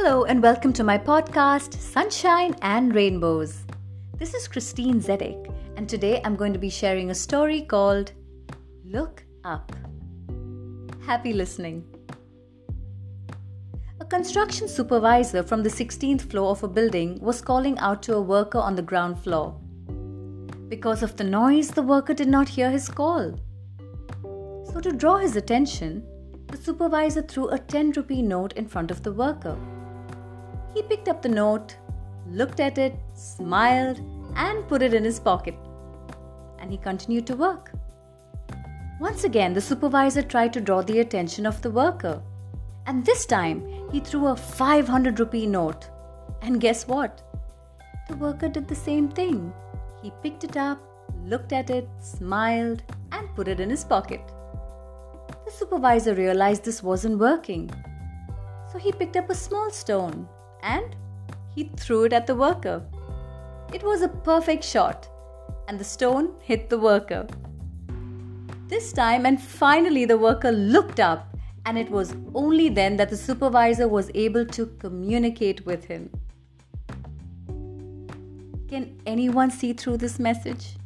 and welcome to my podcast, Sunshine and Rainbows. This is Kristine Zedek, and today I'm going to be sharing a story called Look Up. Happy listening. A construction supervisor from the 16th floor of a building was calling out to a worker on the ground floor. Because of the noise, the worker did not hear his call. So, to draw his attention, the supervisor threw a 10 rupee note in front of the worker. He picked up the note, looked at it, smiled, and put it in his pocket. And he continued to work. Once again, the supervisor tried to draw the attention of the worker. And this time, he threw a 500 rupee note. And guess what? The worker did the same thing. He picked it up, looked at it, smiled, and put it in his pocket. The supervisor realized this wasn't working. So he picked up a small stone and he threw it at the worker. It was a perfect shot, and the stone hit the worker. This time, and finally, the worker looked up, and it was only then that the supervisor was able to communicate with him. Can anyone see through this message?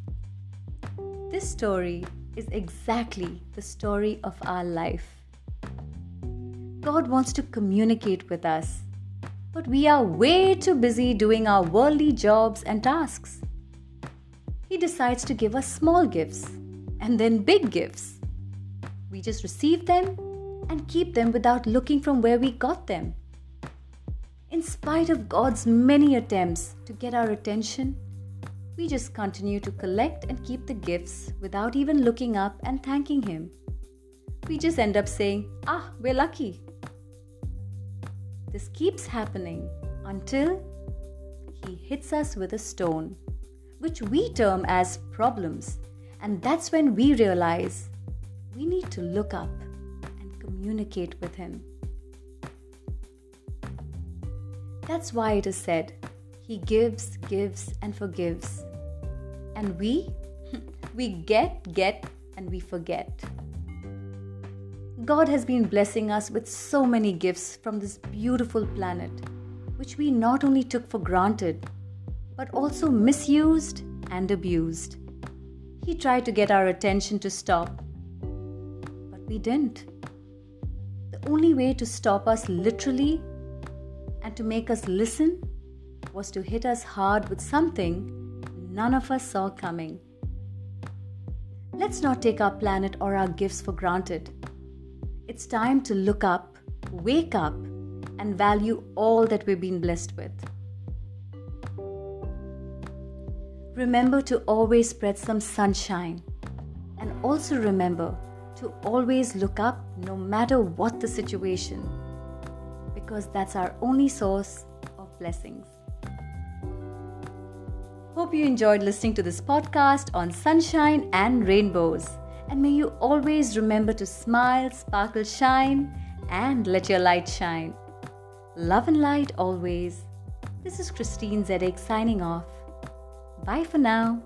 This story is exactly the story of our life. God wants to communicate with us but we are way too busy doing our worldly jobs and tasks. He decides to give us small gifts and then big gifts. We just receive them and keep them without looking from where we got them. In spite of God's many attempts to get our attention, we just continue to collect and keep the gifts without even looking up and thanking Him. We just end up saying, Ah, we're lucky. This keeps happening until he hits us with a stone, which we term as problems. And that's when we realize we need to look up and communicate with him. That's why it is said, He gives, gives, and forgives. And we, we get, get, and we forget. God has been blessing us with so many gifts from this beautiful planet, which we not only took for granted, but also misused and abused. He tried to get our attention to stop, but we didn't. The only way to stop us literally and to make us listen was to hit us hard with something none of us saw coming. Let's not take our planet or our gifts for granted. It's time to look up, wake up, and value all that we've been blessed with. Remember to always spread some sunshine. And also remember to always look up no matter what the situation, because that's our only source of blessings. Hope you enjoyed listening to this podcast on sunshine and rainbows. And may you always remember to smile, sparkle, shine, and let your light shine. Love and light always. This is Kristine Zedek signing off. Bye for now.